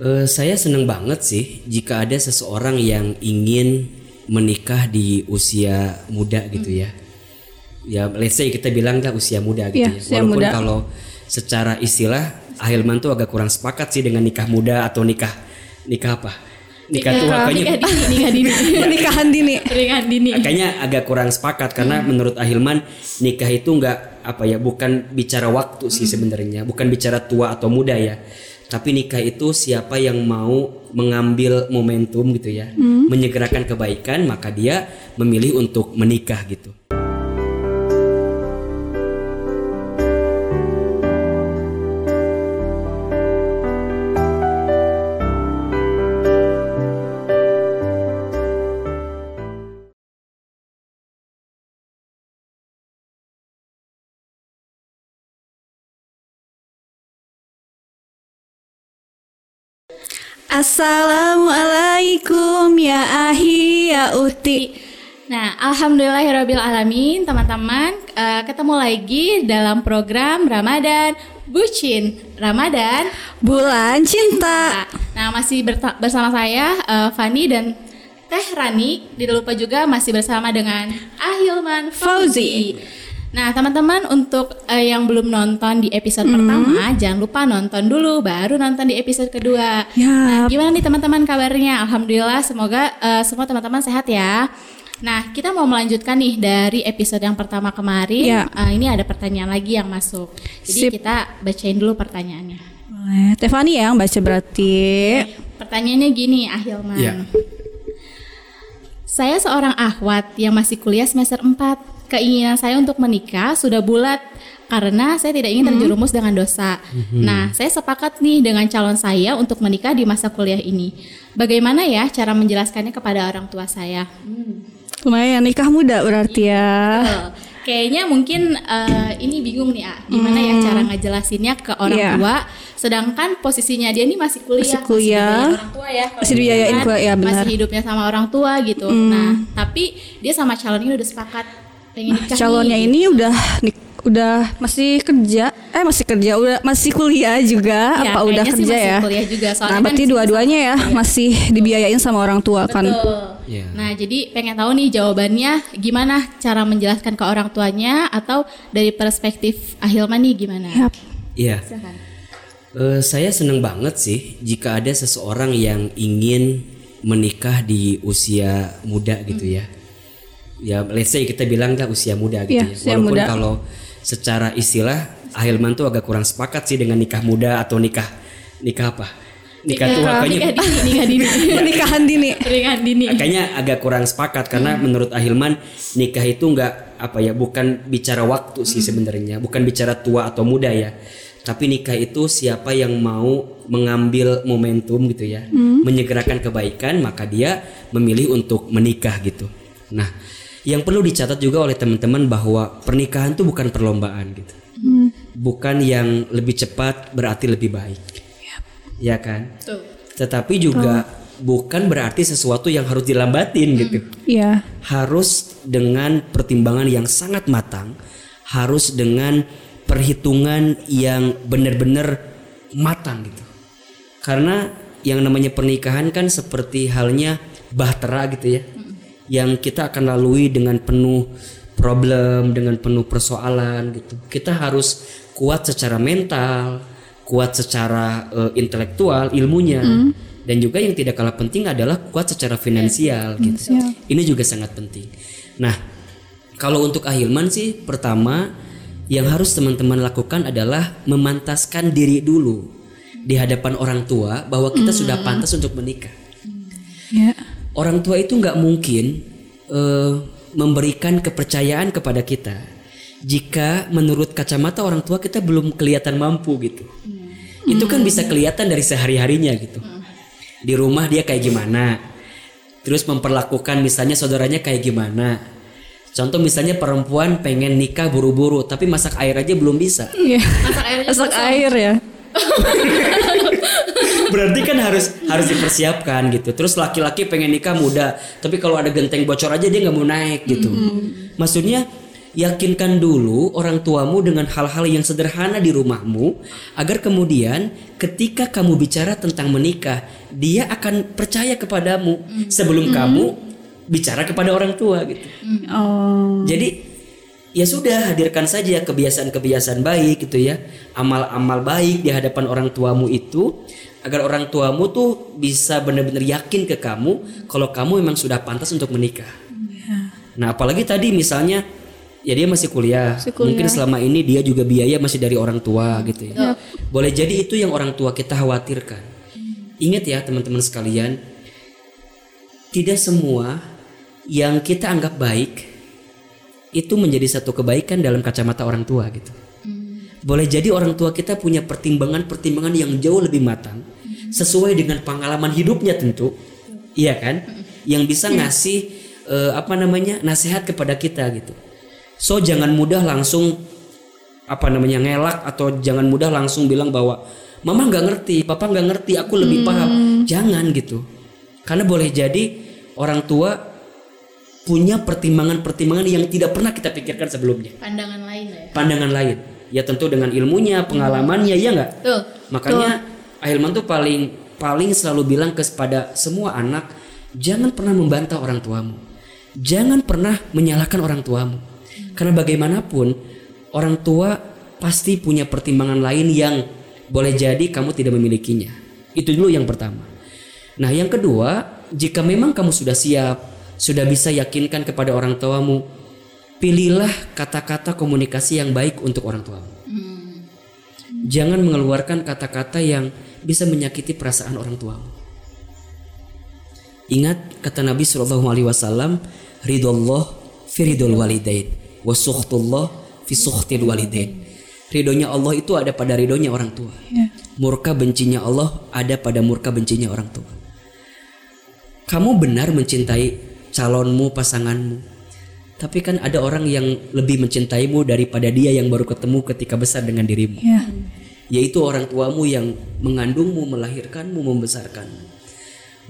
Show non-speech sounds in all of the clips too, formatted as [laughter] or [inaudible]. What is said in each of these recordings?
Eh, saya seneng banget sih jika ada seseorang yang ingin menikah di usia muda gitu ya. Ya, let's say kita bilang lah usia muda gitu Iya, ya. usia Walaupun muda. kalau secara istilah Ahilman tuh agak kurang sepakat sih dengan nikah muda atau nikah nikah apa? Nikah tua nikah kayaknya dini nikah dini Pernikahan dini. [laughs] pernikahan dini kayaknya agak kurang sepakat karena menurut Ahilman nikah itu nggak apa ya bukan bicara waktu sih sebenarnya bukan bicara tua atau muda ya. Tapi nikah itu siapa yang mau mengambil momentum gitu ya menyegerakan kebaikan maka dia memilih untuk menikah gitu Assalamualaikum ya ahi ya uti. Nah, alhamdulillahirabbil alamin, teman-teman, eh, ketemu lagi dalam program Ramadan Bucin Ramadan. Bulan cinta. Nah, masih bersama saya eh, Fani dan Teh Rani. Tidak lupa juga masih bersama dengan Ahilman Fauzi. Nah, teman-teman untuk eh, yang belum nonton di episode pertama, jangan lupa nonton dulu baru nonton di episode kedua. Nah, Ya. gimana nih teman-teman kabarnya? Alhamdulillah semoga eh, semua teman-teman sehat ya. Nah, kita mau melanjutkan nih dari episode yang pertama kemarin. Ya. Eh, ini ada pertanyaan lagi yang masuk. Jadi Sip. kita bacain dulu pertanyaannya. Boleh. Tefani yang baca berarti. Pertanyaannya gini, Ahilman. Iya. Saya seorang ahwat yang masih kuliah semester 4. Keinginan saya untuk menikah sudah bulat karena saya tidak ingin terjerumus dengan dosa. Nah, saya sepakat nih dengan calon saya untuk menikah di masa kuliah ini. Bagaimana ya cara menjelaskannya kepada orang tua saya? Lumayan nikah muda berarti ya. Betul. Kayaknya mungkin eh, ini bingung nih, ah, gimana ya cara ngejelasinnya ke orang Iya. tua, sedangkan posisinya dia ini masih kuliah, Masih kuliah. dibiayain orang tua ya, Masih dibiayain kuliah, ya, benar. masih hidupnya sama orang tua gitu. Nah, tapi dia sama calon ini udah sepakat pengen nikah. Calonnya nih. ini udah nik udah masih kerja. Eh masih kerja, udah masih kuliah juga Iya, apa udah kerja masih ya? kuliah juga, soalnya Nah, kan berarti dua-duanya ya masih dibiayain sama orang tua kan. Betul. Iya. Nah, jadi pengen tahu nih jawabannya gimana cara menjelaskan ke orang tuanya atau dari perspektif Ahilman nih gimana? Iya Silakan. Eh, saya seneng banget sih jika ada seseorang yang ingin menikah di usia muda gitu ya. Ya, let's say kita bilang lah usia muda gitu Iya, ya. usia Walaupun muda. kalau secara istilah Ahilman tuh agak kurang sepakat sih dengan nikah muda atau nikah nikah apa? Nikah tua kayaknya nikah dini, nikah [laughs] dini. Pernikahan dini. Pernikahan dini. kayaknya agak kurang sepakat karena menurut Ahilman nikah itu nggak apa ya bukan bicara waktu sih sebenarnya bukan bicara tua atau muda ya tapi nikah itu siapa yang mau mengambil momentum gitu ya menyegerakan kebaikan maka dia memilih untuk menikah gitu nah yang perlu dicatat juga oleh teman-teman bahwa pernikahan itu bukan perlombaan gitu bukan yang lebih cepat berarti lebih baik ya kan Tuh. tetapi juga bukan berarti sesuatu yang harus dilambatin gitu. Iya. Harus dengan pertimbangan yang sangat matang, harus dengan perhitungan yang benar-benar matang gitu. Karena yang namanya pernikahan kan seperti halnya bahtera gitu ya. Yang kita akan lalui dengan penuh problem, dengan penuh persoalan gitu. Kita harus kuat secara mental, kuat secara eh, intelektual, ilmunya. Dan juga yang tidak kalah penting adalah kuat secara finansial gitu. Ini juga sangat penting. Nah, kalau untuk Ahilman sih pertama yang harus teman-teman lakukan adalah memantaskan diri dulu di hadapan orang tua bahwa kita sudah pantas untuk menikah. Ya. Orang tua itu nggak mungkin eh, memberikan kepercayaan kepada kita jika menurut kacamata orang tua kita belum kelihatan mampu gitu. Itu kan bisa kelihatan dari sehari-harinya gitu. Di rumah dia kayak gimana, terus memperlakukan misalnya saudaranya kayak gimana. Contoh misalnya perempuan pengen nikah buru-buru tapi masak air aja belum bisa. Iya. Masak airnya Masak air ya. [laughs] Berarti kan harus harus dipersiapkan gitu. Terus laki-laki pengen nikah muda, tapi kalau ada genteng bocor aja dia nggak mau naik gitu. Maksudnya yakinkan dulu orang tuamu dengan hal-hal yang sederhana di rumahmu agar kemudian ketika kamu bicara tentang menikah dia akan percaya kepadamu sebelum kamu bicara kepada orang tua gitu. Oh. Jadi ya sudah hadirkan saja kebiasaan-kebiasaan baik gitu ya, amal-amal baik di hadapan orang tuamu itu agar orang tuamu tuh bisa benar-benar yakin ke kamu kalau kamu memang sudah pantas untuk menikah. Nah, apalagi tadi misalnya ya dia masih kuliah. Masih kuliah. Mungkin selama ini dia juga biaya masih dari orang tua gitu ya. Boleh jadi itu yang orang tua kita khawatirkan. Ingat ya teman-teman sekalian, tidak semua yang kita anggap baik itu menjadi satu kebaikan dalam kacamata orang tua gitu. Boleh jadi orang tua kita punya pertimbangan-pertimbangan yang jauh lebih matang sesuai dengan pengalaman hidupnya tentu. Iya kan? Yang bisa ngasih eh, apa namanya? nasihat kepada kita gitu. So jangan mudah langsung apa namanya ngelak atau jangan mudah langsung bilang bahwa mama nggak ngerti, papa nggak ngerti, aku lebih paham. Jangan gitu. Karena boleh jadi orang tua punya pertimbangan-pertimbangan yang tidak pernah kita pikirkan sebelumnya. Pandangan lain ya. Pandangan lain. Ya tentu dengan ilmunya, pengalamannya, ya nggak? Tuh. Makanya Ahilman tuh paling paling selalu bilang kepada semua anak, jangan pernah membantah orang tuamu. Jangan pernah menyalahkan orang tuamu. Karena bagaimanapun orang tua pasti punya pertimbangan lain yang boleh jadi kamu tidak memilikinya. Itu dulu yang pertama. Nah, yang kedua, jika memang kamu sudah siap, sudah bisa yakinkan kepada orang tuamu, pilihlah kata-kata komunikasi yang baik untuk orang tuamu. Jangan mengeluarkan kata-kata yang bisa menyakiti perasaan orang tuamu. Ingat kata Nabi Shallallahu Alaihi Wasallam, ridhollah fi ridhol walidain, wa sukhtullah fi sukhtil walidain. Ridhonya Allah itu ada pada ridhonya orang tua. Murka bencinya Allah ada pada murka bencinya orang tua. Kamu benar mencintai calonmu, pasanganmu. Tapi kan ada orang yang lebih mencintaimu daripada dia yang baru ketemu ketika besar dengan dirimu Ya. yaitu orang tuamu yang mengandungmu, melahirkanmu, membesarkanmu.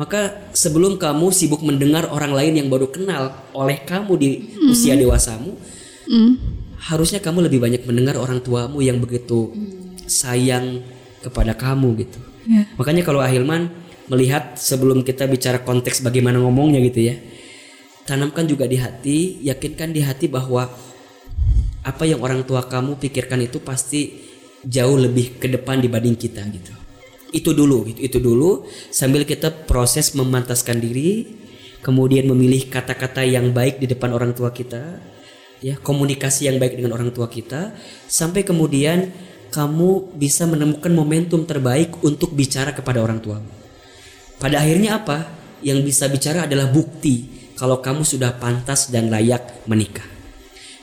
Maka sebelum kamu sibuk mendengar orang lain yang baru kenal oleh kamu di usia dewasamu, harusnya kamu lebih banyak mendengar orang tuamu yang begitu sayang kepada kamu gitu. Ya. Makanya kalau Ahilman melihat sebelum kita bicara konteks bagaimana ngomongnya gitu ya, tanamkan juga di hati, yakinkan di hati bahwa apa yang orang tua kamu pikirkan itu pasti jauh lebih ke depan dibanding kita gitu. Itu dulu gitu, itu dulu sambil kita proses memantaskan diri, kemudian memilih kata-kata yang baik di depan orang tua kita, ya, komunikasi yang baik dengan orang tua kita sampai kemudian kamu bisa menemukan momentum terbaik untuk bicara kepada orang tuamu. Pada akhirnya apa? Yang bisa bicara adalah bukti kalau kamu sudah pantas dan layak menikah.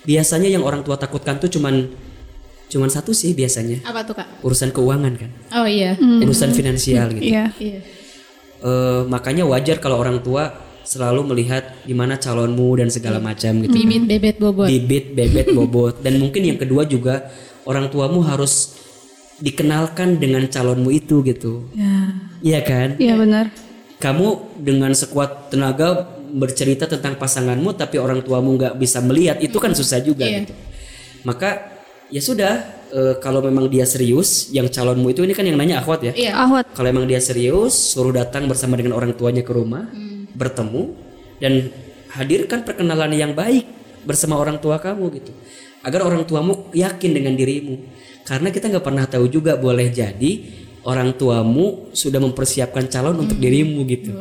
Biasanya yang orang tua takutkan tuh cuman cuman satu sih biasanya Apa tuh kak? urusan keuangan kan, Oh iya. urusan finansial gitu. Iya. Iya. Eh, makanya wajar kalau orang tua selalu melihat gimana calonmu dan segala macam gitu. Bibit bebet bobot. Bibit, bebet, bobot. Dan mungkin yang kedua juga orang tuamu harus dikenalkan dengan calonmu itu gitu. Ya. Iya kan? Iya benar. Kamu dengan sekuat tenaga bercerita tentang pasanganmu tapi orang tuamu nggak bisa melihat itu kan susah juga Iya. gitu. Maka ya sudah eh, kalau memang dia serius yang calonmu itu ini kan yang nanya akhwat ya. Iya. Ahwat. Kalau emang dia serius, suruh datang bersama dengan orang tuanya ke rumah, bertemu dan hadirkan perkenalan yang baik bersama orang tua kamu gitu. Agar orang tuamu yakin dengan dirimu. Karena kita nggak pernah tahu juga boleh jadi orang tuamu sudah mempersiapkan calon untuk dirimu gitu.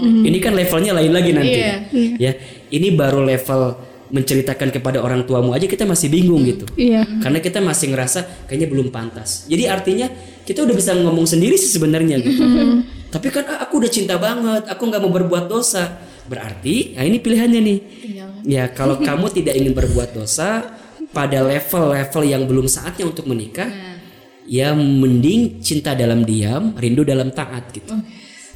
Ini kan levelnya lain lagi nanti. Iya. Ya, ini baru level menceritakan kepada orang tuamu aja kita masih bingung gitu. Iya. Karena kita masih ngerasa kayaknya belum pantas. Jadi artinya kita udah bisa ngomong sendiri sih sebenarnya gitu. Tapi kan ah, aku udah cinta banget, aku nggak mau berbuat dosa. Berarti, nah ini pilihannya nih. Ya kalau [laughs] kamu tidak ingin berbuat dosa pada level-level yang belum saatnya untuk menikah, ya mending cinta dalam diam, rindu dalam taat gitu.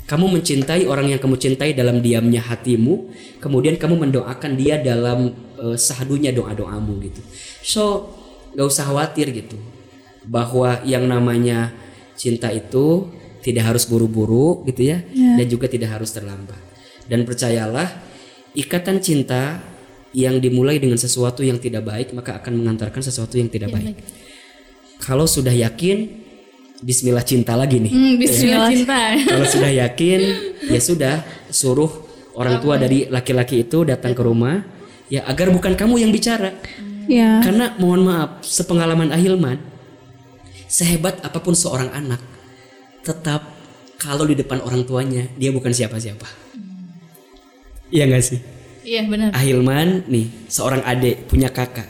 Kamu mencintai orang yang kamu cintai dalam diamnya hatimu, kemudian kamu mendoakan dia dalam eh, sahdunya doa-doamu gitu. So, gak usah khawatir gitu bahwa yang namanya cinta itu tidak harus buru-buru gitu ya, dan juga tidak harus terlambat. Dan percayalah, ikatan cinta yang dimulai dengan sesuatu yang tidak baik maka akan mengantarkan sesuatu yang tidak baik. Kalau sudah yakin, Bismillah cinta lagi nih. Hmm, Bismillah cinta. [laughs] Kalau sudah yakin, ya sudah suruh orang tua dari laki-laki itu datang ke rumah, ya agar bukan kamu yang bicara. Ya. Karena mohon maaf, sepengalaman Ahilman, sehebat apa pun seorang anak, tetap kalau di depan orang tuanya dia bukan siapa-siapa. Iya nggak sih? Iya benar. Ahilman nih seorang adik punya kakak.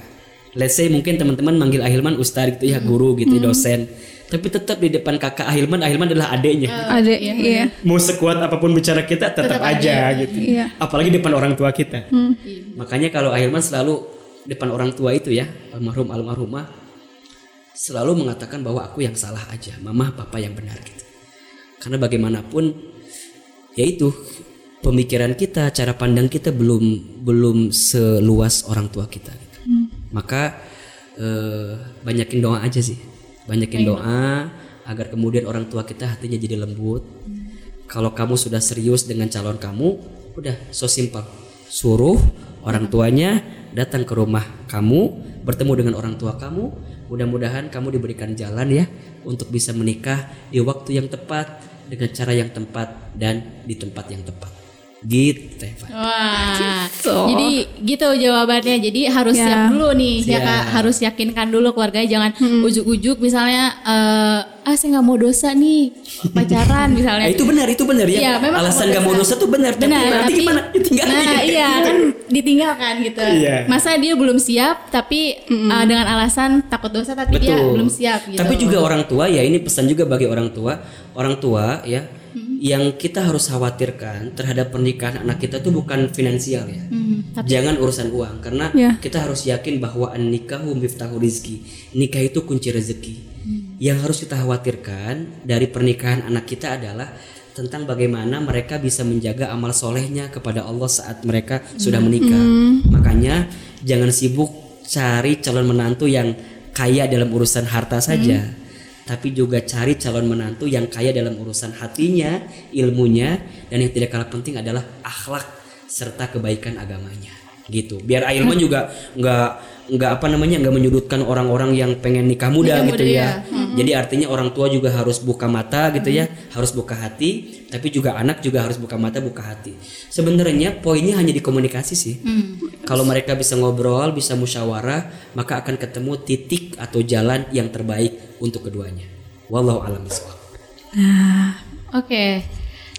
Let's say mungkin teman-teman manggil Ahilman ustadz gitu ya guru gitu dosen. Tapi tetap di depan kakak Ahilman, Ahilman adalah adiknya. Ada iya. Mau sekuat apa pun bicara kita tetap, aja gitu. Iya. Apalagi depan orang tua kita. Makanya kalau Ahilman selalu depan orang tua itu ya almarhum almarhumah selalu mengatakan bahwa aku yang salah aja, mama papa yang benar gitu. Karena bagaimanapun yaitu pemikiran kita, cara pandang kita belum belum seluas orang tua kita. gitu. Maka eh, banyakin doa aja sih, banyakin doa agar kemudian orang tua kita hatinya jadi lembut. Kalau kamu sudah serius dengan calon kamu, udah so simple. Suruh orang tuanya datang ke rumah kamu, bertemu dengan orang tua kamu. Mudah-mudahan kamu diberikan jalan ya untuk bisa menikah di waktu yang tepat dengan cara yang tepat dan di tempat yang tepat. Gitu. Wah, jadi gitu jawabannya. Jadi harus Ya. siap dulu nih, ya Siap. kak. Harus yakinkan dulu keluarganya. Jangan ujuk-ujuk misalnya, eh, ah saya nggak mau dosa nih pacaran misalnya. Eh, itu benar, itu benar ya. Iya, memang Alasan kamu gak mau dosa. tuh benar, tapi Benar, nanti tapi gimana? Ditinggal Nah, iya kan [laughs] ditinggalkan gitu. Iya. Masa dia belum siap tapi eh, dengan alasan takut dosa tapi dia Betul. belum siap gitu. Tapi juga orang tua ya ini pesan juga bagi orang tua, orang tua ya Hmm. Yang kita harus khawatirkan terhadap pernikahan anak kita tuh bukan finansial ya. Hmm, tapi Jangan urusan uang karena Ya. kita harus yakin bahwa nikahu miftahu rizki. Nikah itu kunci rezeki. Hmm. Yang harus kita khawatirkan dari pernikahan anak kita adalah tentang bagaimana mereka bisa menjaga amal solehnya kepada Allah saat mereka sudah menikah. Makanya jangan sibuk cari calon menantu yang kaya dalam urusan harta saja, tapi juga cari calon menantu yang kaya dalam urusan hatinya, ilmunya, dan yang tidak kalah penting adalah akhlak serta kebaikan agamanya. Gitu. Biar Ailman juga nggak nggak apa namanya nggak menyudutkan orang-orang yang pengen nikah muda Nikah gitu muda, ya. ya. Jadi artinya orang tua juga harus buka mata gitu ya, harus buka hati, tapi juga anak juga harus buka mata, buka hati. Sebenarnya poinnya hanya di komunikasi sih. Kalau mereka bisa ngobrol, bisa musyawarah, maka akan ketemu titik atau jalan yang terbaik untuk keduanya. Wallahu a'lam bishawab. Oke.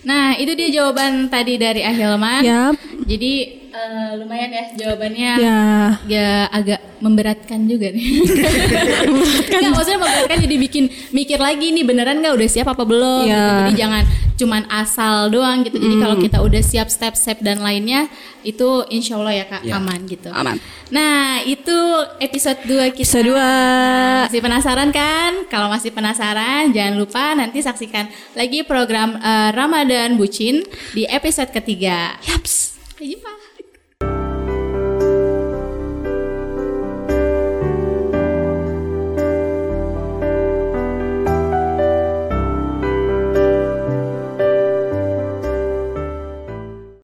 Nah, itu dia jawaban tadi dari Ahilman. Yap. Jadi eh, lumayan ya jawabannya. Ya. Ya agak memberatkan juga nih. [laughs] Enggak, maksudnya memberatkan jadi bikin mikir lagi nih beneran nggak udah siap apa belum? Ya. gitu. Jadi jangan cuman asal doang gitu. Jadi kalau kita udah siap step-step dan lainnya itu insya Allah ya kak Ya. aman gitu. Aman. Nah itu episode 2 kita. Episode dua. Masih penasaran kan? Kalau masih penasaran, jangan lupa nanti saksikan lagi program eh, Ramadan Bucin di episode ketiga. Yaps. Sampai jumpa.